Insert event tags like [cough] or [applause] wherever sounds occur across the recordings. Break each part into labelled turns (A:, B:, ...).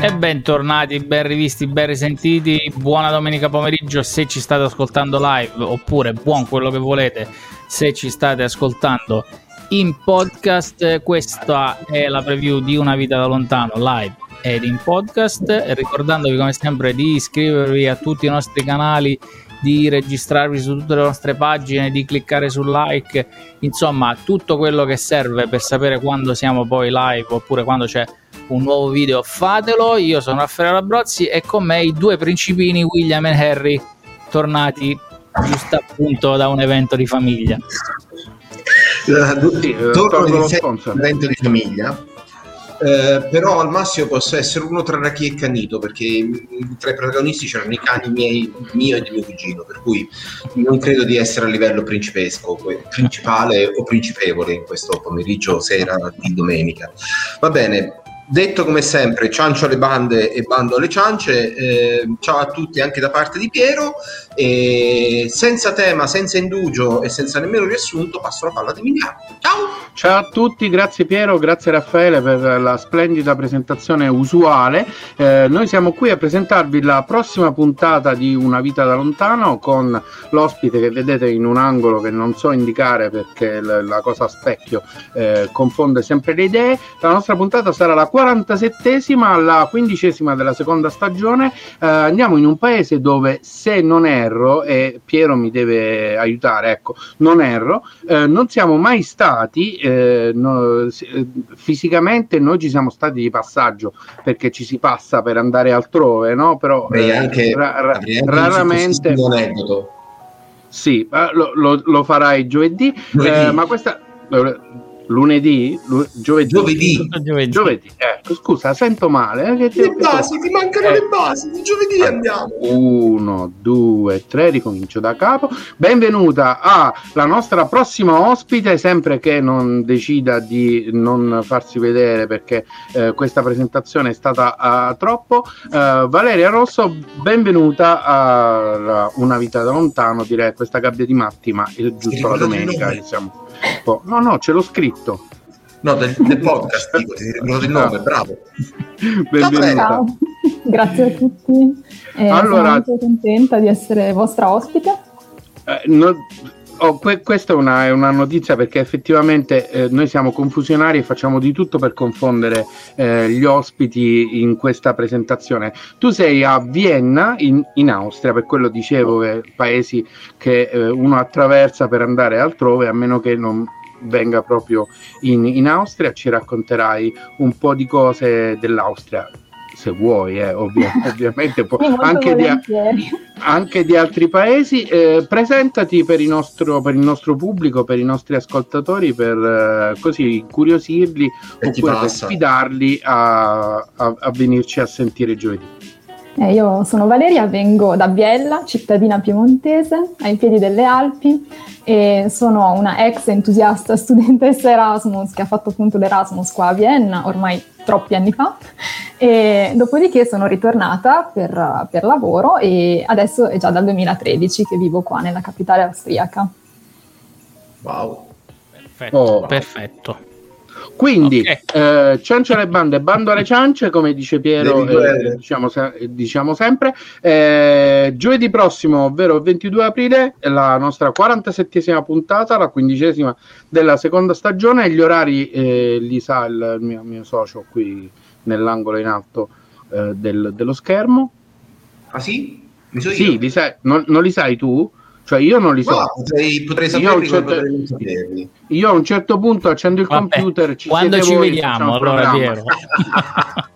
A: E bentornati, ben rivisti, ben risentiti. Buona domenica pomeriggio se ci state ascoltando live, oppure buon quello che volete se ci state ascoltando in podcast. Questa è la preview di Una vita da lontano live ed in podcast. Ricordandovi come sempre di iscrivervi a tutti i nostri canali di registrarvi su tutte le nostre pagine, di cliccare sul like, insomma tutto quello che serve per sapere quando siamo poi live oppure quando c'è un nuovo video, fatelo. Io sono Raffaele Labrozzi e con me i due principini William e Harry, tornati giusto appunto da un evento di famiglia.
B: Uh, torno un evento di famiglia eh, però al massimo posso essere uno tra Raki e Canito perché tra i protagonisti c'erano i cani miei, mio e di mio cugino per cui non credo di essere a livello principesco principale o principevole in questo pomeriggio sera di domenica va bene Detto come sempre, ciancio alle bande e bando alle ciance, eh, ciao a tutti anche da parte di Piero, e senza tema, senza indugio e senza nemmeno riassunto passo la palla ad Emiliano. Ciao!
C: Ciao a tutti, grazie Piero, grazie Raffaele per la splendida presentazione usuale. Eh, noi siamo qui a presentarvi la prossima puntata di Una vita da lontano con l'ospite che vedete in un angolo che non so indicare perché la, cosa a specchio eh, confonde sempre le idee. La nostra puntata sarà la 47esima alla quindicesima della seconda stagione. Eh, andiamo in un paese dove, se non erro, e Piero mi deve aiutare, ecco, non erro, eh, non siamo mai stati eh, no, eh, fisicamente, noi ci siamo stati di passaggio perché ci si passa per andare altrove, no? Però
B: eh, anche, ra- ra- raramente.
C: Sì, lo, lo, lo farai giovedì, giovedì. ma questa lunedì, lu- giovedì,
B: giovedì,
C: giovedì. giovedì. Eh, scusa, sento male.
B: Eh, che, le basi, ti mancano eh. le basi. Di giovedì eh. andiamo.
C: Uno, due, tre, ricomincio da capo. Benvenuta alla nostra prossima ospite, sempre che non decida di non farsi vedere perché eh, questa presentazione è stata uh, troppo. Uh, Valeria Rosso, benvenuta a Una vita da lontano, direi questa gabbia di matti, ma è giusto la domenica. Siamo No, no, ce l'ho scritto.
B: No, del, del podcast, dico, ti ricordo il nome, bravo. [laughs]
C: Benvenuta.
D: Ciao, [laughs] grazie a tutti. Eh, allora, sono molto contenta di essere vostra ospite.
C: Eh, no, oh, que- questa è una, è una, notizia perché effettivamente eh, noi siamo confusionari e facciamo di tutto per confondere eh, gli ospiti in questa presentazione. Tu sei a Vienna, in, in Austria, per quello dicevo, eh, paesi che eh, uno attraversa per andare altrove, a meno che non venga proprio in, in Austria, ci racconterai un po' di cose dell'Austria se vuoi, eh, ovvio, [laughs] ovviamente può, anche, di, anche, di, altri paesi. Eh, presentati per il, nostro, per il, nostro, pubblico, per i nostri ascoltatori, per eh, così incuriosirli e oppure per sfidarli a, a, a venirci a sentire giovedì.
D: Eh, io sono Valeria, vengo da Biella, cittadina piemontese, ai piedi delle Alpi e sono una ex entusiasta studentessa Erasmus che ha fatto appunto l'Erasmus qua a Vienna ormai troppi anni fa e dopodiché sono ritornata per, per lavoro e adesso è già dal 2013 che vivo qua nella capitale austriaca.
B: Wow.
A: Perfetto, oh. perfetto.
C: Quindi, okay. eh, ciance alle bande, bando alle ciance, come dice Piero, eh, diciamo, diciamo, sempre. Eh, giovedì prossimo, ovvero il 22 aprile, è la nostra 47esima puntata, la quindicesima della seconda stagione. Gli orari eh, li sa il mio, mio, socio qui nell'angolo in alto eh, del, dello schermo.
B: Ah sì?
C: sì, li sai, non, non li sai tu? Cioè io non li so. No,
B: potrei, potrei saperli, io, certo,
C: io a un certo punto accendo il Vabbè, computer.
A: Ci quando ci voi, vediamo, allora Piero. [laughs]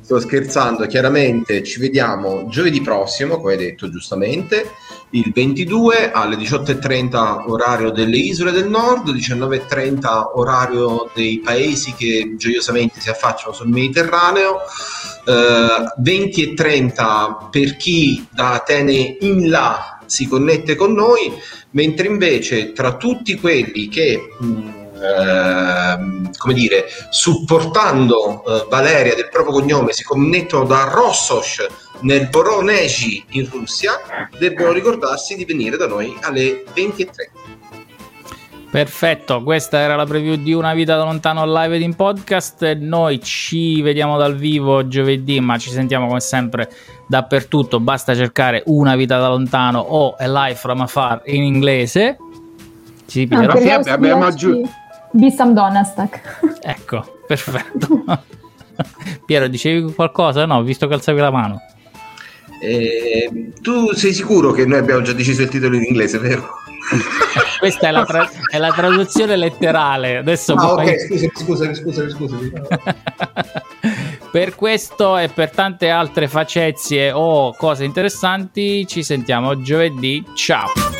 B: Sto scherzando, chiaramente ci vediamo giovedì prossimo, come hai detto giustamente, il 22 alle 18.30 orario delle isole del nord, 19.30 orario dei paesi che gioiosamente si affacciano sul Mediterraneo, eh, 20.30 per chi da Atene in là si connette con noi, mentre invece tra tutti quelli che eh, come dire, supportando eh, Valeria del proprio cognome si connettono da Rossos nel Voronezh in Russia, debbono ricordarsi di venire da noi alle 20.30.
A: Perfetto, questa era la preview di Una vita da lontano live ed in podcast. Noi ci vediamo dal vivo giovedì, ma ci sentiamo come sempre dappertutto. Basta cercare Una vita da lontano o A Life from Afar in inglese.
D: Sì, no, sì, abbiamo aggiunto. Bissam Donastak. [laughs]
A: Ecco, perfetto. [laughs] Piero, dicevi qualcosa? No, visto che alzavi la mano.
B: Eh, tu sei sicuro che noi abbiamo già deciso il titolo in inglese, vero? [laughs]
A: Questa è la, tra- è la, traduzione letterale. Adesso
B: ah, ok, fai... scusami, scusami, scusami, scusami.
A: Per questo e per tante altre facezie o cose interessanti, ci sentiamo giovedì. Ciao.